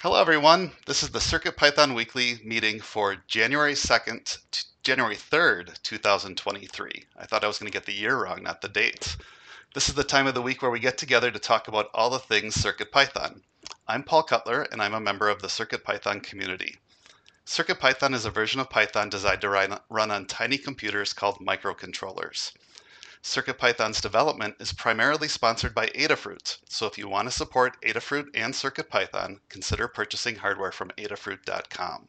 Hello, everyone. This is the CircuitPython Weekly meeting for January 2nd, to January 3rd, 2023. I thought I was going to get the year wrong, not the date. This is the time of the week where we get together to talk about all the things CircuitPython. I'm Paul Cutler, and I'm a member of the CircuitPython community. CircuitPython is a version of Python designed to run on tiny computers called microcontrollers. CircuitPython's development is primarily sponsored by Adafruit, so if you want to support Adafruit and CircuitPython, consider purchasing hardware from adafruit.com.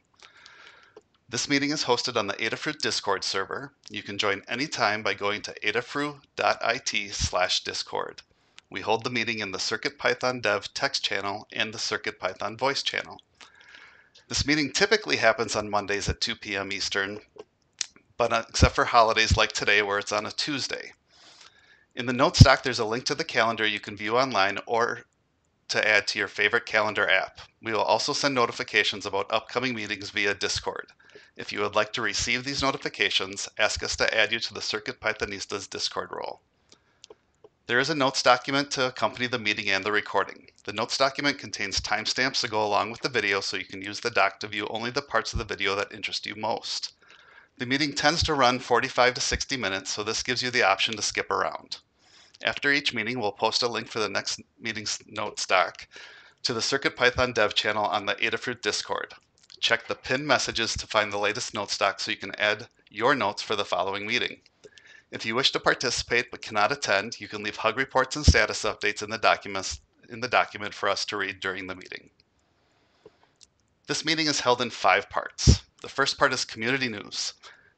This meeting is hosted on the Adafruit Discord server. You can join anytime by going to adafruit.it slash discord. We hold the meeting in the CircuitPython dev text channel and the CircuitPython voice channel. This meeting typically happens on Mondays at 2 p.m. Eastern, but uh, except for holidays like today where it's on a Tuesday. In the notes doc, there's a link to the calendar you can view online or to add to your favorite calendar app. We will also send notifications about upcoming meetings via Discord. If you would like to receive these notifications, ask us to add you to the Circuit Pythonistas Discord role. There is a notes document to accompany the meeting and the recording. The notes document contains timestamps to go along with the video so you can use the doc to view only the parts of the video that interest you most. The meeting tends to run 45 to 60 minutes, so this gives you the option to skip around. After each meeting, we'll post a link for the next meeting's notes doc to the CircuitPython dev channel on the Adafruit Discord. Check the pinned messages to find the latest notes doc so you can add your notes for the following meeting. If you wish to participate but cannot attend, you can leave hug reports and status updates in the documents in the document for us to read during the meeting. This meeting is held in five parts. The first part is community news.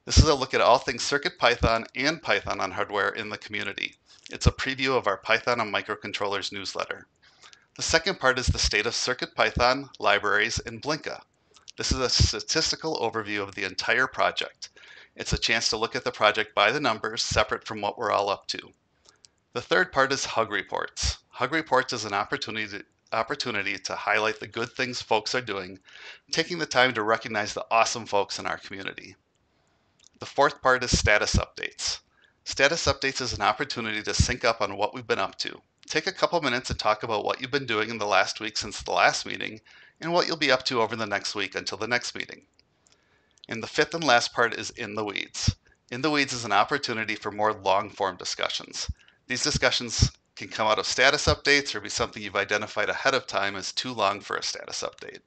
This is a look at all things CircuitPython and Python on hardware in the community. It's a preview of our Python on microcontrollers newsletter. The second part is the state of CircuitPython, libraries, and Blinka. This is a statistical overview of the entire project. It's a chance to look at the project by the numbers, separate from what we're all up to. The third part is Hug Reports. Hug Reports is an opportunity to, opportunity to highlight the good things folks are doing, taking the time to recognize the awesome folks in our community. The fourth part is status updates. Status updates is an opportunity to sync up on what we've been up to. Take a couple minutes and talk about what you've been doing in the last week since the last meeting and what you'll be up to over the next week until the next meeting. And the fifth and last part is In the Weeds. In the Weeds is an opportunity for more long form discussions. These discussions can come out of status updates or be something you've identified ahead of time as too long for a status update.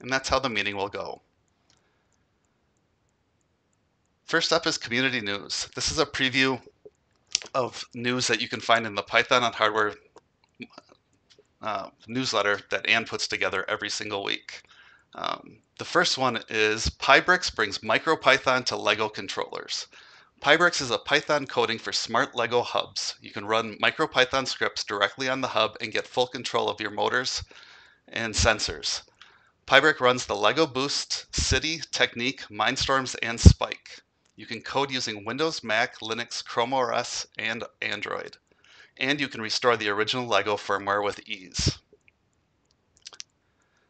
And that's how the meeting will go. First up is community news. This is a preview of news that you can find in the Python on Hardware uh, newsletter that Ann puts together every single week. Um, the first one is Pybricks brings MicroPython to LEGO controllers. Pybricks is a Python coding for smart LEGO hubs. You can run MicroPython scripts directly on the hub and get full control of your motors and sensors. Pybrick runs the LEGO Boost, City, Technique, Mindstorms, and Spike. You can code using Windows, Mac, Linux, Chrome OS, and Android. And you can restore the original LEGO firmware with ease.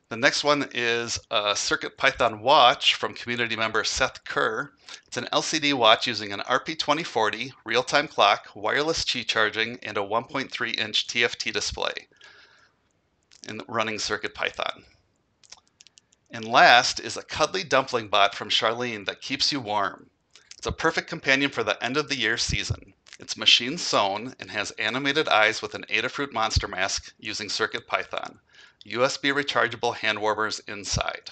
The next one is a CircuitPython watch from community member Seth Kerr. It's an LCD watch using an RP2040 real-time clock, wireless Qi charging, and a 1.3 inch TFT display in running CircuitPython. And last is a cuddly dumpling bot from Charlene that keeps you warm. It's a perfect companion for the end of the year season. It's machine sewn and has animated eyes with an Adafruit monster mask using CircuitPython. USB rechargeable hand warmers inside.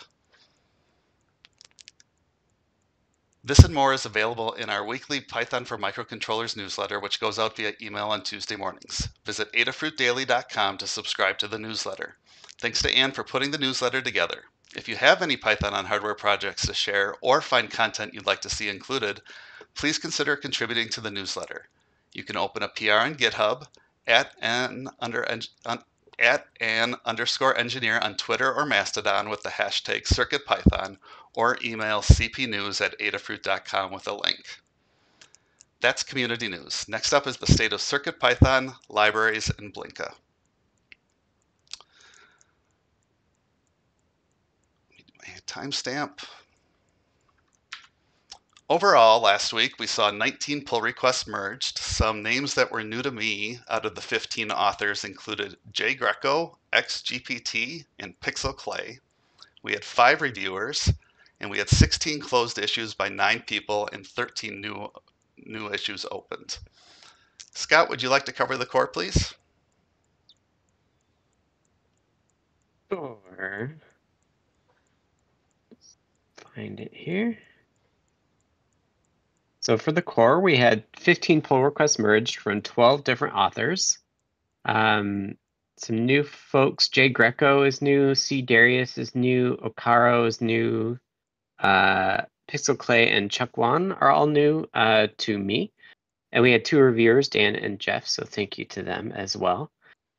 This and more is available in our weekly Python for Microcontrollers newsletter, which goes out via email on Tuesday mornings. Visit adafruitdaily.com to subscribe to the newsletter. Thanks to Anne for putting the newsletter together. If you have any Python on hardware projects to share or find content you'd like to see included, please consider contributing to the newsletter. You can open a PR on GitHub at an under at an underscore engineer on Twitter or Mastodon with the hashtag CircuitPython or email cpnews at adafruit.com with a link. That's community news. Next up is the state of CircuitPython, libraries, and Blinka. Timestamp. Overall, last week we saw 19 pull requests merged. Some names that were new to me out of the 15 authors included Jay Greco, XGPT, and Pixel Clay. We had five reviewers, and we had 16 closed issues by nine people and 13 new new issues opened. Scott, would you like to cover the core, please? Sure. Find it here. So for the core, we had 15 pull requests merged from 12 different authors. Um, some new folks. Jay Greco is new. C. Darius is new. Okaro is new. Uh, Pixel Clay and Chuck Wan are all new uh, to me. And we had two reviewers, Dan and Jeff, so thank you to them as well.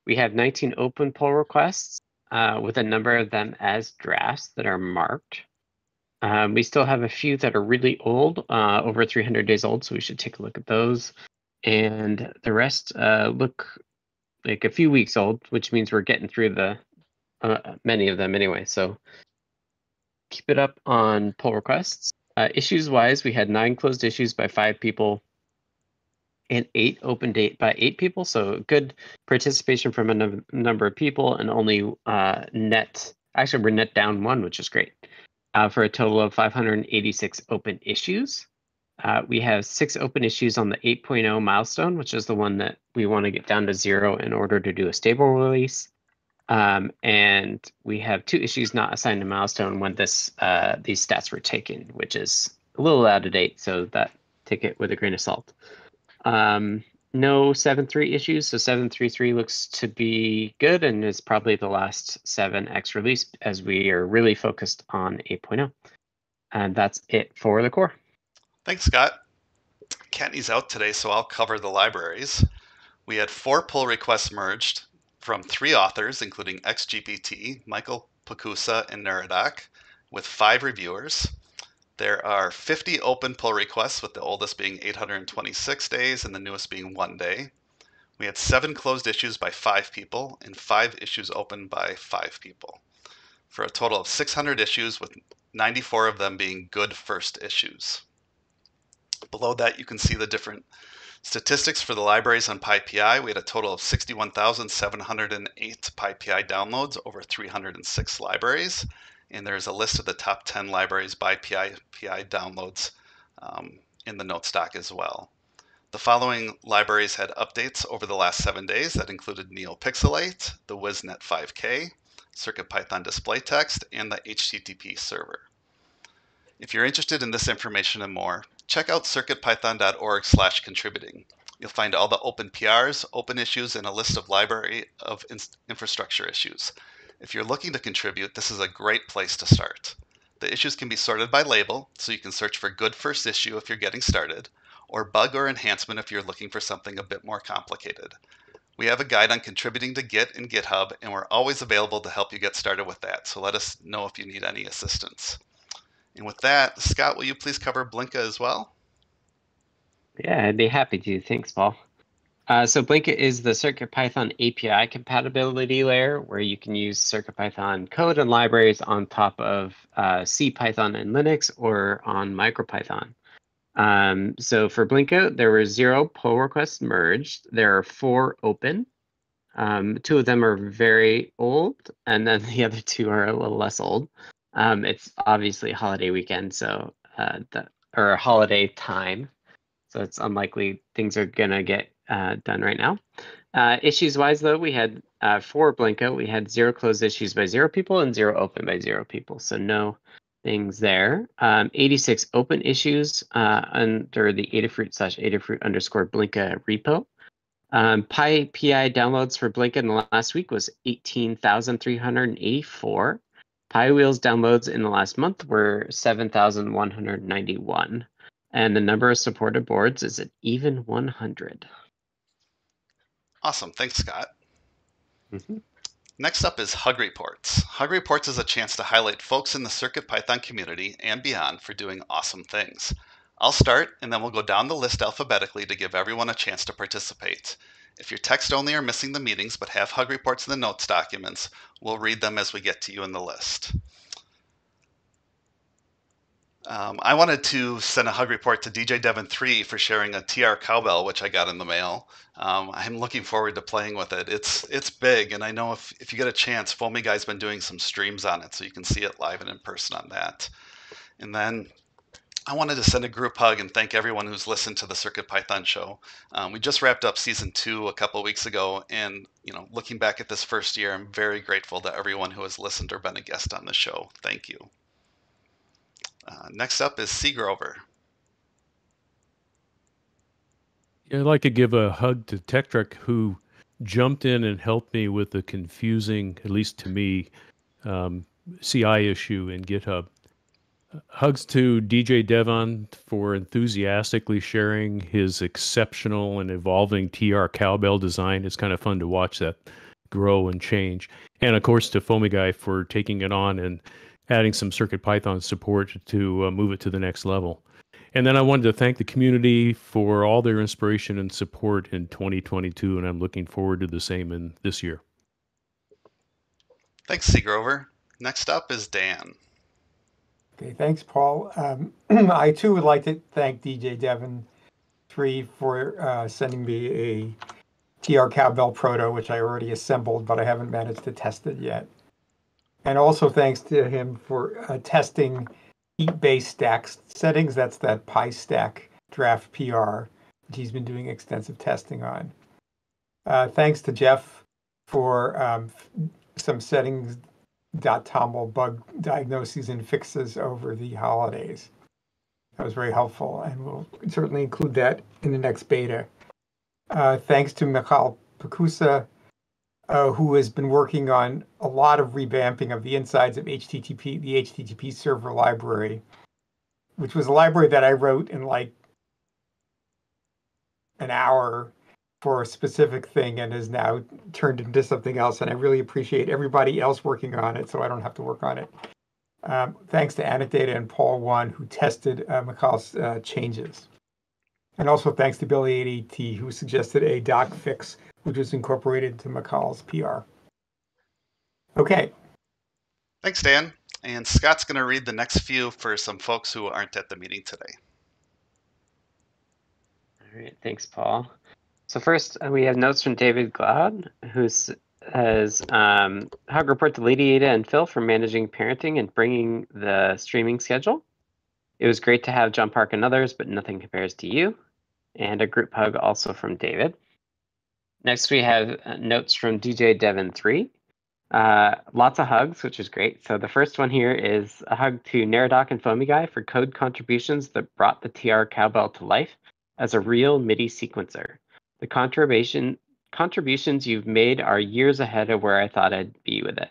We have 19 open pull requests uh, with a number of them as drafts that are marked. Um, we still have a few that are really old, uh, over 300 days old, so we should take a look at those. And the rest uh, look like a few weeks old, which means we're getting through the uh, many of them anyway. So keep it up on pull requests. Uh, issues wise, we had nine closed issues by five people and eight open date by eight people. So good participation from a num- number of people and only uh, net, actually, we're net down one, which is great, uh, for a total of 586 open issues. Uh, we have six open issues on the 8.0 milestone, which is the one that we want to get down to zero in order to do a stable release. Um, and we have two issues not assigned to milestone when this uh, these stats were taken, which is a little out of date. So that take it with a grain of salt. Um, no 7.3 issues, so 7.3.3 looks to be good and is probably the last 7x release as we are really focused on 8.0. And that's it for the core. Thanks, Scott. Kattni's out today, so I'll cover the libraries. We had four pull requests merged from three authors, including XGPT, Michael Pokusa, and Neradoc, with five reviewers. There are 50 open pull requests, with the oldest being 826 days and the newest being one day. We had seven closed issues by five people and five issues open by five people, for a total of 600 issues, with 94 of them being good first issues. Below that, you can see the different statistics for the libraries on PyPI. We had a total of 61,708 PyPI downloads over 306 libraries and there's a list of the top 10 libraries by PI, PI downloads um, in the notes doc as well. The following libraries had updates over the last seven days that included NeoPixelate, the WizNet 5K, CircuitPython display text, and the HTTP server. If you're interested in this information and more, check out circuitpython.org slash contributing. You'll find all the open PRs, open issues, and a list of library of infrastructure issues. If you're looking to contribute, this is a great place to start. The issues can be sorted by label, so you can search for good first issue if you're getting started, or bug or enhancement if you're looking for something a bit more complicated. We have a guide on contributing to Git and GitHub, and we're always available to help you get started with that, so let us know if you need any assistance. And with that, Scott, will you please cover Blinka as well? Yeah, I'd be happy to. Thanks, Paul. Uh, so Blinka is the CircuitPython API compatibility layer where you can use CircuitPython code and libraries on top of uh, CPython and Linux or on MicroPython. Um, so for Blinka, there were zero pull requests merged. There are four open. Um, two of them are very old, and then the other two are a little less old. Um, it's obviously holiday weekend, so uh, the, or holiday time, so it's unlikely things are gonna get uh, done right now. Uh, issues wise, though, we had uh, for Blinka, we had zero closed issues by zero people and zero open by zero people. So no things there. Um, 86 open issues uh, under the Adafruit slash Adafruit underscore Blinka repo. Um, Pi PI downloads for Blinka in the last week was 18,384. piwheels downloads in the last month were 7,191. And the number of supported boards is at even 100. Awesome. Thanks, Scott. Mm-hmm. Next up is Hug Reports. Hug Reports is a chance to highlight folks in the CircuitPython community and beyond for doing awesome things. I'll start and then we'll go down the list alphabetically to give everyone a chance to participate. If you're text only or missing the meetings but have Hug Reports in the notes documents, we'll read them as we get to you in the list. Um, I wanted to send a hug report to DJ Devon3 for sharing a TR cowbell, which I got in the mail. Um, I'm looking forward to playing with it. It's it's big, and I know if, if you get a chance, Foamy Guy's been doing some streams on it, so you can see it live and in person on that. And then I wanted to send a group hug and thank everyone who's listened to the Circuit Python show. Um, we just wrapped up season two a couple weeks ago, and you know, looking back at this first year, I'm very grateful to everyone who has listened or been a guest on the show. Thank you. Uh, next up is CGrover. Yeah, I'd like to give a hug to Tekktrik, who jumped in and helped me with the confusing, at least to me, um, CI issue in GitHub. Hugs to DJ Devon for enthusiastically sharing his exceptional and evolving TR cowbell design. It's kind of fun to watch that grow and change. And of course, to Foamy Guy for taking it on and adding some Circuit Python support to uh, move it to the next level. And then I wanted to thank the community for all their inspiration and support in 2022, and I'm looking forward to the same in this year. Thanks, CGrover. Next up is Dan. Okay, thanks, Paul. Um, I too would like to thank DJ Devon three for uh, sending me a TR Cowbell Proto, which I already assembled, but I haven't managed to test it yet. And also thanks to him for uh, testing base stack settings. That's that PyStack draft PR that he's been doing extensive testing on. Uh, thanks to Jeff for um, some settings .toml bug diagnoses and fixes over the holidays. That was very helpful, and we'll certainly include that in the next beta. Uh, thanks to Michal Pokusa uh, who has been working on a lot of revamping of the insides of HTTP, the HTTP server library, which was a library that I wrote in like an hour for a specific thing and has now turned into something else. And I really appreciate everybody else working on it, so I don't have to work on it. Um, thanks to Anecdata and Paul One, who tested uh, Michal's uh, changes. And also thanks to Billy8AT, who suggested a doc fix which was incorporated into Michal's PR. Okay. Thanks, Dan. And Scott's going to read the next few for some folks who aren't at the meeting today. All right. Thanks, Paul. So first, uh, we have notes from David Glaude, who has um, hug report to Lady Ada and Phil for managing parenting and bringing the streaming schedule. It was great to have John Park and others, but nothing compares to you. And a group hug also from David. Next, we have uh, notes from DJ Devon3. Uh, lots of hugs, which is great. So the first one here is a hug to Neradoc and Foamy Guy for code contributions that brought the TR cowbell to life as a real MIDI sequencer. The contribution contributions you've made are years ahead of where I thought I'd be with it.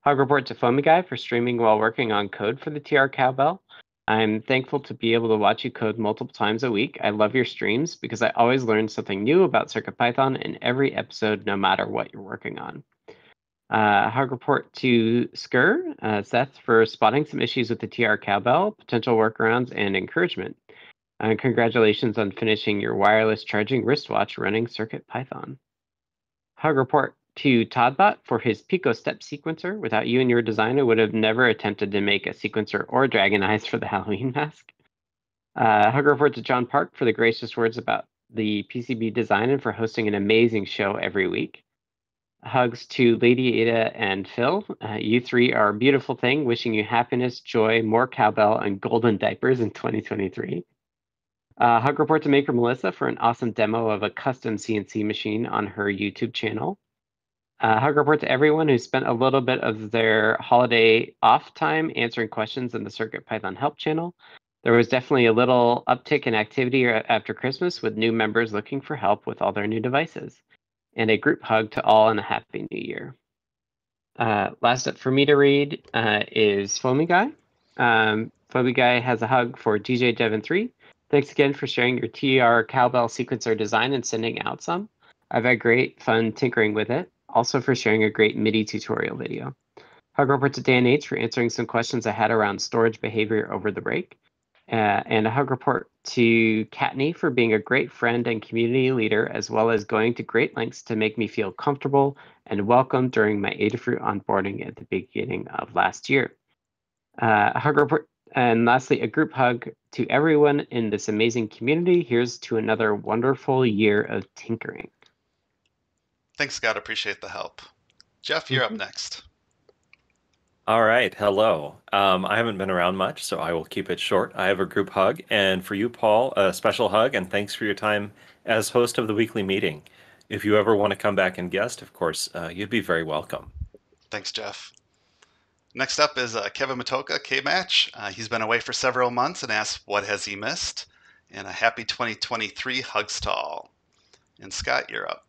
Hug report to Foamy Guy for streaming while working on code for the TR cowbell I'm thankful to be able to watch you code multiple times a week. I love your streams because I always learn something new about CircuitPython in every episode, no matter what you're working on. Uh, hug report to Skerr, uh, Seth, for spotting some issues with the TR cowbell, potential workarounds, and encouragement. Uh, congratulations on finishing your wireless charging wristwatch running CircuitPython. Hug report to todbot for his Pico step sequencer. Without you and your design, I would have never attempted to make a sequencer or dragon eyes for the Halloween mask. Uh, hug to John Park for the gracious words about the PCB design and for hosting an amazing show every week. Hugs to Lady Ada and Phil. Uh, you three are a beautiful thing. Wishing you happiness, joy, more cowbell, and golden diapers in 2023. Uh, hug report to Maker Melissa for an awesome demo of a custom CNC machine on her YouTube channel. Uh, hug report to everyone who spent a little bit of their holiday off time answering questions in the Circuit Python help channel. There was definitely a little uptick in activity after Christmas with new members looking for help with all their new devices. And a group hug to all and a happy new year. Uh, last up for me to read uh, is Foamy Guy. Um, Foamy Guy has a hug for DJ Devon3. Thanks again for sharing your TR cowbell sequencer design and sending out some. I've had great fun tinkering with it also for sharing a great MIDI tutorial video. Hug report to Dan H for answering some questions I had around storage behavior over the break. Uh, and a hug report to Kattni for being a great friend and community leader, as well as going to great lengths to make me feel comfortable and welcome during my Adafruit onboarding at the beginning of last year. Uh, a hug report And lastly, a group hug to everyone in this amazing community. Here's to another wonderful year of tinkering. Thanks, Scott. Appreciate the help. Jeff, you're up next. All right, hello. Um, I haven't been around much, so I will keep it short. I have a group hug, and for you, Paul, a special hug, and thanks for your time as host of the weekly meeting. If you ever want to come back and guest, of course, uh, you'd be very welcome. Thanks, Jeff. Next up is uh, Kevin Matocha, K Match. Uh, he's been away for several months and asked what has he missed. And a happy 2023 hugs to all. And Scott, you're up.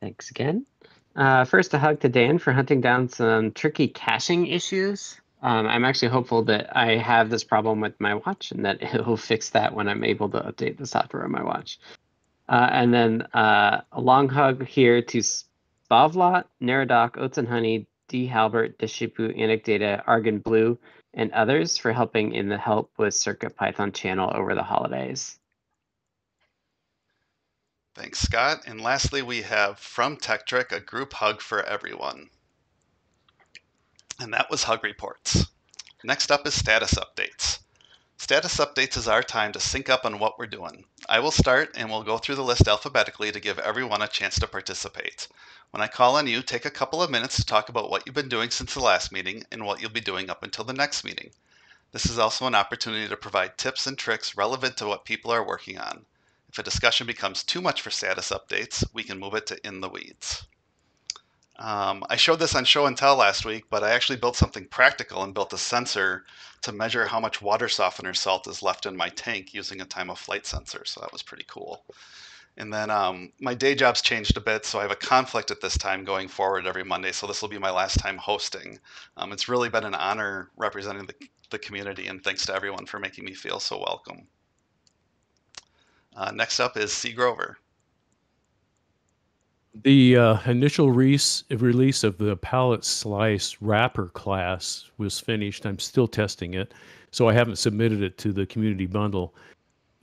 Thanks again. Uh, first, a hug to Dan for hunting down some tricky caching issues. Um, I'm actually hopeful that I have this problem with my watch and that it will fix that when I'm able to update the software on my watch. Uh, and then uh, a long hug here to Spavlot, Neradoc, Oats and Honey, D. Halbert, Deshipu, Anecdata, Argon Blue, and others for helping in the Help with Circuit Python channel over the holidays. Thanks, Scott. And lastly, we have from Tekktrik a group hug for everyone. And that was Hug Reports. Next up is status updates. Status updates is our time to sync up on what we're doing. I will start and we'll go through the list alphabetically to give everyone a chance to participate. When I call on you, take a couple of minutes to talk about what you've been doing since the last meeting and what you'll be doing up until the next meeting. This is also an opportunity to provide tips and tricks relevant to what people are working on. If a discussion becomes too much for status updates, we can move it to in the weeds. Um, I showed this on show and tell last week, but I actually built something practical and built a sensor to measure how much water softener salt is left in my tank using a time of flight sensor. So that was pretty cool. And then um, my day job's changed a bit, so I have a conflict at this time going forward every Monday. So this will be my last time hosting. Um, it's really been an honor representing the, the community, and thanks to everyone for making me feel so welcome. Uh, next up is C. Grover. The uh, initial release, release of the palette slice wrapper class was finished. I'm still testing it, so I haven't submitted it to the community bundle.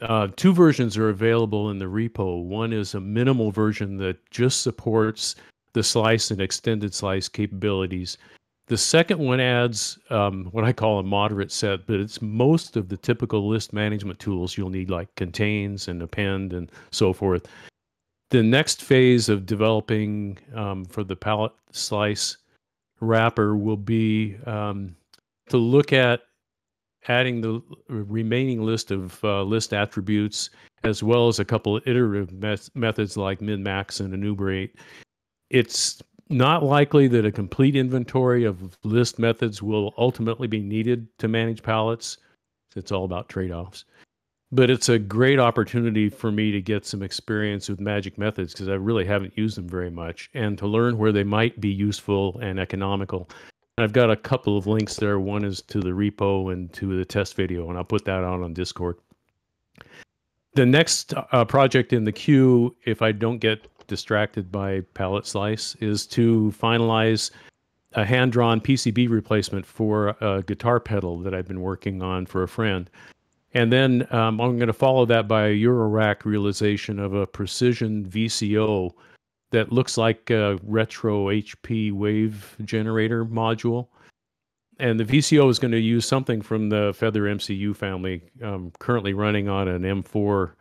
Uh, two versions are available in the repo. One is a minimal version that just supports the slice and extended slice capabilities. The second one adds um, what I call a moderate set, but it's most of the typical list management tools. You'll need, like contains and append and so forth. The next phase of developing um, for the palette slice wrapper will be um, to look at adding the remaining list of uh, list attributes as well as a couple of iterative met- methods like min max and enumerate. It's not likely that a complete inventory of list methods will ultimately be needed to manage palettes it's all about trade-offs but it's a great opportunity for me to get some experience with magic methods because I really haven't used them very much and to learn where they might be useful and economical. I've got a couple of links there. One is to the repo and to the test video, and I'll put that out on Discord. The next uh, project in the queue, if I don't get distracted by palette slice, is to finalize a hand drawn PCB replacement for a guitar pedal that I've been working on for a friend. And then um, I'm going to follow that by a Eurorack realization of a precision VCO that looks like a retro HP wave generator module. And the VCO is going to use something from the Feather MCU family, um, currently running on an M4.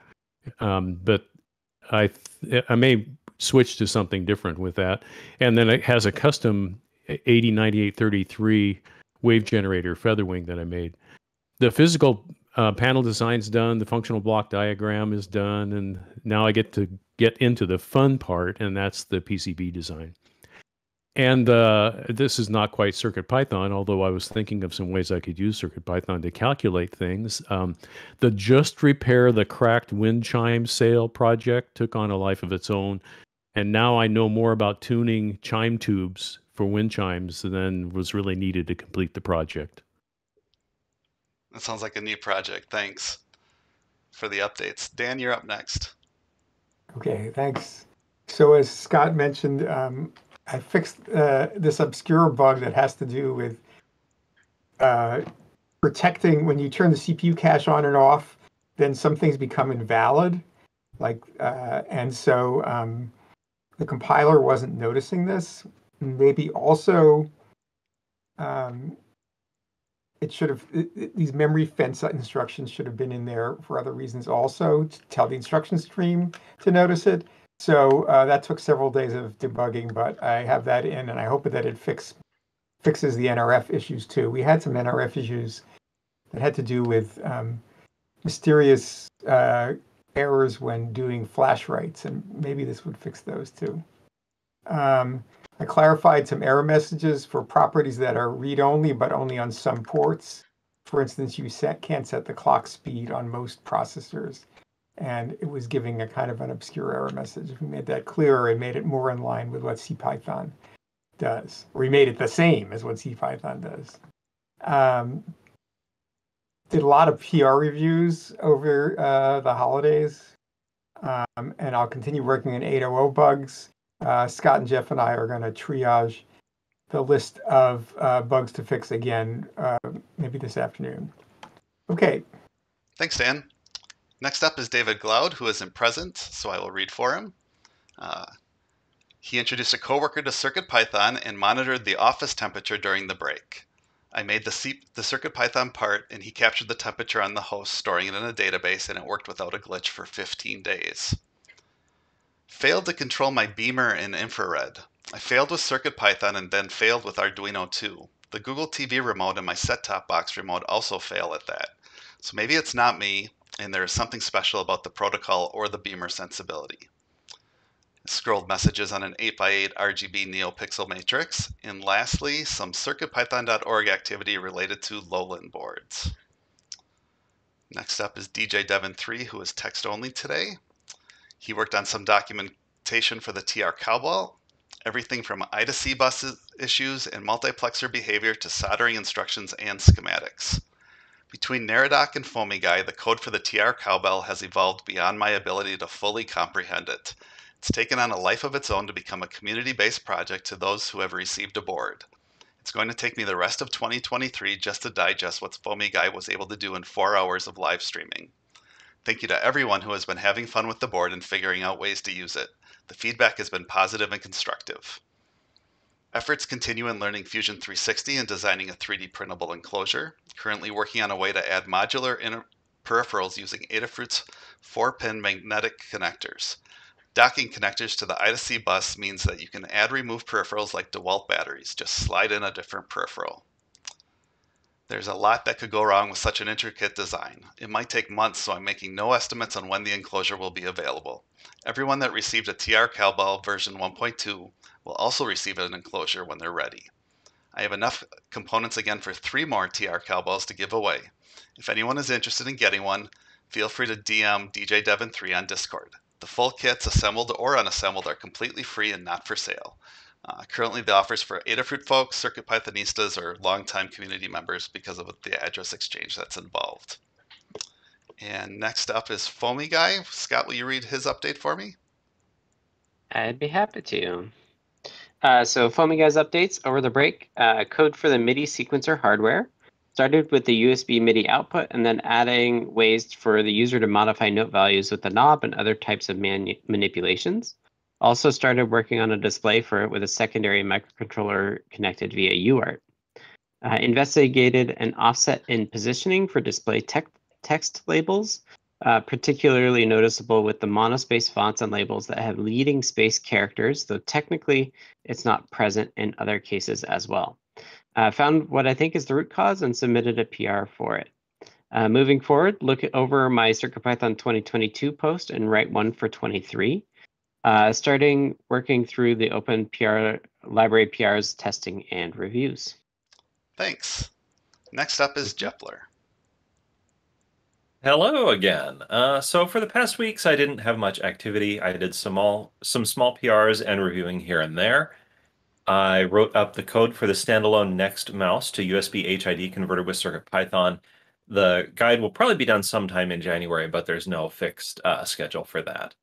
Um, but I th- I may switch to something different with that. And then it has a custom AD9833 wave generator Featherwing that I made. The physical uh, panel design's done, the functional block diagram is done, and now I get to get into the fun part, and that's the PCB design. And uh, this is not quite Circuit Python, although I was thinking of some ways I could use Circuit Python to calculate things. Um, the Just Repair the Cracked Wind Chime Sale project took on a life of its own, and now I know more about tuning chime tubes for wind chimes than was really needed to complete the project. That sounds like a neat project. Thanks for the updates. Dan, you're up next. Okay, thanks. So as Scott mentioned, um, I fixed uh, this obscure bug that has to do with uh, protecting when you turn the CPU cache on and off. Then some things become invalid, like uh, and so um, the compiler wasn't noticing this. Maybe also um, it should have these memory fence instructions should have been in there for other reasons also to tell the instruction stream to notice it. So uh, that took several days of debugging, but I have that in, and I hope that it fix fixes the NRF issues too. We had some NRF issues that had to do with um, mysterious uh, errors when doing flash writes, and maybe this would fix those too. Um, I clarified some error messages for properties that are read-only, but only on some ports. For instance, you set, can't set the clock speed on most processors. And it was giving a kind of an obscure error message. We made that clearer and made it more in line with what CPython does. We made it the same as what CPython does. Um, did a lot of PR reviews over uh, the holidays. Um, and I'll continue working on 800 bugs uh, Scott and Jeff and I are going to triage the list of uh, bugs to fix again, uh, maybe this afternoon. Okay. Thanks, Dan. Next up is David Glaude, who isn't present, so I will read for him. Uh, he introduced a coworker to CircuitPython and monitored the office temperature during the break. I made the, C- the CircuitPython part, and he captured the temperature on the host, storing it in a database, and it worked without a glitch for 15 days. Failed to control my beamer in infrared. I failed with CircuitPython and then failed with Arduino too. The Google TV remote and my set-top box remote also fail at that. So maybe it's not me, and there is something special about the protocol or the beamer sensibility. Scrolled messages on an 8x8 RGB NeoPixel matrix, and lastly, some CircuitPython.org activity related to LOLIN boards. Next up is DJ Devon3, who is text only today. He worked on some documentation for the TR Cowbell, everything from I to C bus issues and multiplexer behavior to soldering instructions and schematics. Between Neradoc and FoamyGuy, the code for the TR Cowbell has evolved beyond my ability to fully comprehend it. It's taken on a life of its own to become a community-based project to those who have received a board. It's going to take me the rest of 2023 just to digest what FoamyGuy was able to do in four hours of live streaming. Thank you to everyone who has been having fun with the board and figuring out ways to use it. The feedback has been positive and constructive. Efforts continue in learning Fusion 360 and designing a 3D printable enclosure. Currently working on a way to add modular peripherals using Adafruit's 4-pin magnetic connectors. Docking connectors to the I2C bus means that you can add remove peripherals like DeWalt batteries, just slide in a different peripheral. There's a lot that could go wrong with such an intricate design. It might take months, so I'm making no estimates on when the enclosure will be available. Everyone that received a TR Cowbell version 1.2 will also receive an enclosure when they're ready. I have enough components again for three more TR Cowbells to give away. If anyone is interested in getting one, feel free to DM DJ Devon3 on Discord. The full kits, assembled or unassembled, are completely free and not for sale. Uh, currently, the offers for Adafruit folks, Circuit Pythonistas, or longtime community members because of the address exchange that's involved. And next up is Foamy Guy. Scott, will you read his update for me? I'd be happy to. Uh, so FoamyGuy's updates over the break. Uh, code for the MIDI sequencer hardware. Started with the USB MIDI output and then adding ways for the user to modify note values with the knob and other types of manipulations. Also started working on a display for it with a secondary microcontroller connected via UART. Uh, investigated an offset in positioning for display te- text labels, uh, particularly noticeable with the monospace fonts and labels that have leading space characters, though technically it's not present in other cases as well. Uh, found what I think is the root cause and submitted a PR for it. Uh, moving forward, look over my CircuitPython 2022 post and write one for 23. Uh, starting working through the open PR library PRs testing and reviews. Thanks. NeXT up is Jepler. Hello again. Uh, so for the past weeks, I didn't have much activity. I did some all, some small PRs and reviewing here and there. I wrote up the code for the standalone Next mouse to USB HID converter with CircuitPython. The guide will probably be done sometime in January, but there's no fixed uh, schedule for that.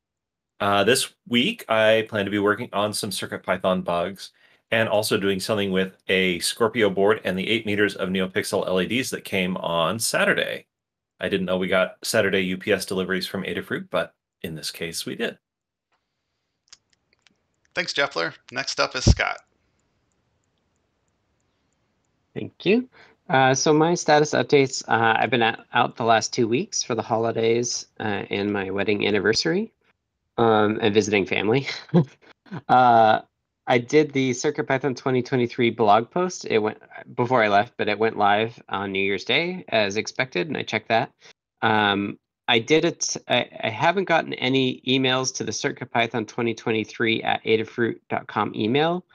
Uh, this week, I plan to be working on some CircuitPython bugs and also doing something with a Scorpio board and the 8 meters of NeoPixel LEDs that came on Saturday. I didn't know we got Saturday UPS deliveries from Adafruit, but in this case, we did. Thanks, Jepler. Next up is Scott. Thank you. Uh, so my status updates, uh, I've been out, out the last two weeks for the holidays uh, and my wedding anniversary um, and visiting family. uh, I did the CircuitPython 2023 blog post. It went before I left, but it went live on New Year's Day as expected, and I checked that. Um, I did it. I, I, haven't gotten any emails to the CircuitPython 2023 at adafruit.com email.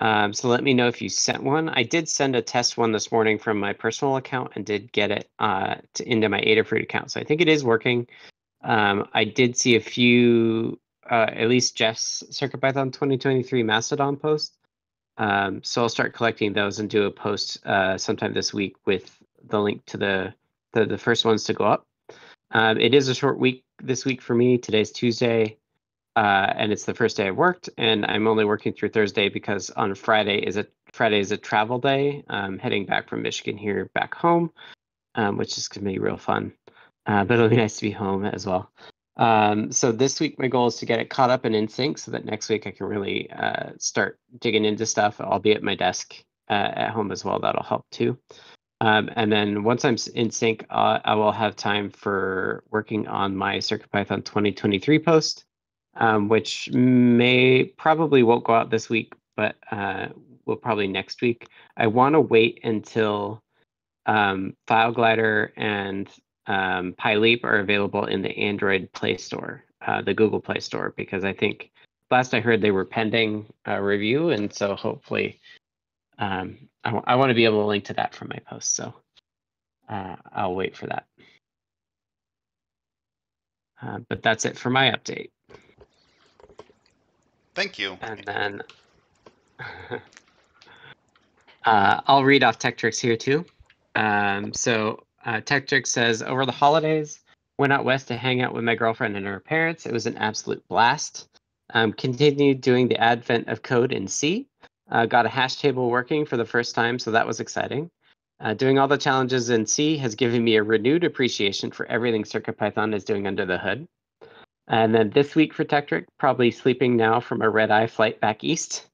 Um, so let me know if you sent one. I did send a test one this morning from my personal account and did get it uh, to, into my Adafruit account. So I think it is working. Um, I did see a few, uh, at least Jeff's CircuitPython 2023 Mastodon post. Um, so I'll start collecting those and do a post uh, sometime this week with the link to the the, the first ones to go up. Um, it is a short week this week for me. Today's Tuesday, uh, and it's the first day I worked, and I'm only working through Thursday because on Friday is a Friday is a travel day. I'm heading back from Michigan here back home, um, which is gonna be real fun. Uh, but it'll be nice to be home as well. Um, so this week my goal is to get it caught up and in sync, so that next week I can really uh, start digging into stuff. I'll be at my desk uh, at home as well. That'll help too. Um, and then once I'm in sync, uh, I will have time for working on my CircuitPython 2023 post, um, which may probably won't go out this week, but uh, will probably next week. I want to wait until um, FileGlider and um, PyLeap are available in the Android Play Store, uh, the Google Play Store, because I think last I heard they were pending a review, and so hopefully um, I, w- I want to be able to link to that from my post. So uh, I'll wait for that. Uh, but that's it for my update. Thank you. And then uh, I'll read off Tekktrik's here too. Um, so uh, says, over the holidays, went out west to hang out with my girlfriend and her parents. It was an absolute blast. Um, continued doing the advent of code in C. Uh, got a hash table working for the first time, so that was exciting. Uh, doing all the challenges in C has given me a renewed appreciation for everything CircuitPython is doing under the hood. And then this week for Tekktrik's, probably sleeping now from a red eye flight back east.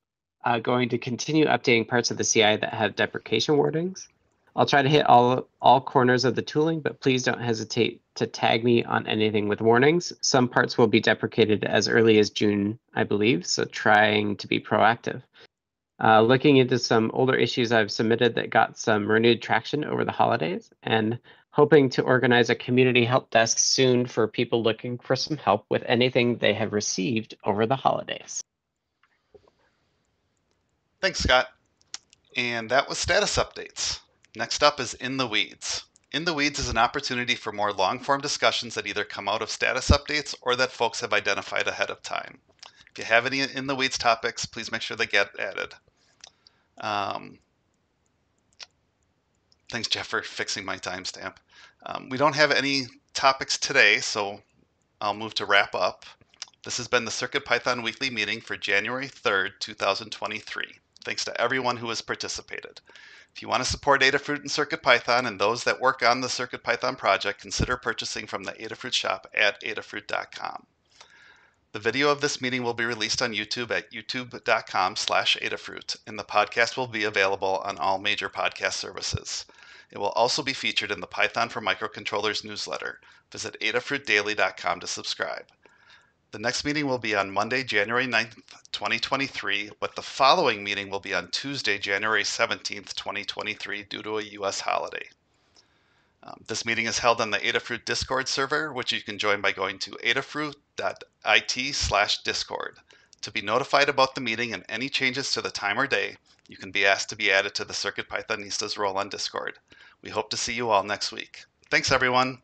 Uh, going to continue updating parts of the CI that have deprecation warnings. I'll try to hit all all corners of the tooling, but please don't hesitate to tag me on anything with warnings. Some parts will be deprecated as early as June, I believe, so trying to be proactive. Uh, looking into some older issues I've submitted that got some renewed traction over the holidays, and hoping to organize a community help desk soon for people looking for some help with anything they have received over the holidays. Thanks, Scott. And that was status updates. Next up is In the Weeds. In the Weeds is an opportunity for more long form discussions that either come out of status updates or that folks have identified ahead of time. If you have any In the Weeds topics, please make sure they get added. Um, thanks, Jeff, for fixing my timestamp. Um, we don't have any topics today, so I'll move to wrap up. This has been the CircuitPython weekly meeting for January 3rd, 2023. Thanks to everyone who has participated. If you want to support Adafruit and CircuitPython and those that work on the CircuitPython project, consider purchasing from the Adafruit shop at adafruit.com. The video of this meeting will be released on YouTube at youtube.com slash Adafruit, and the podcast will be available on all major podcast services. It will also be featured in the Python for Microcontrollers newsletter. Visit adafruitdaily.com to subscribe. The next meeting will be on Monday, January 9th, 2023, but the following meeting will be on Tuesday, January 17th, 2023, due to a U.S. holiday. Um, this meeting is held on the Adafruit Discord server, which you can join by going to adafruit.it slash discord. To be notified about the meeting and any changes to the time or day, you can be asked to be added to the Circuit Pythonistas role on Discord. We hope to see you all next week. Thanks, everyone.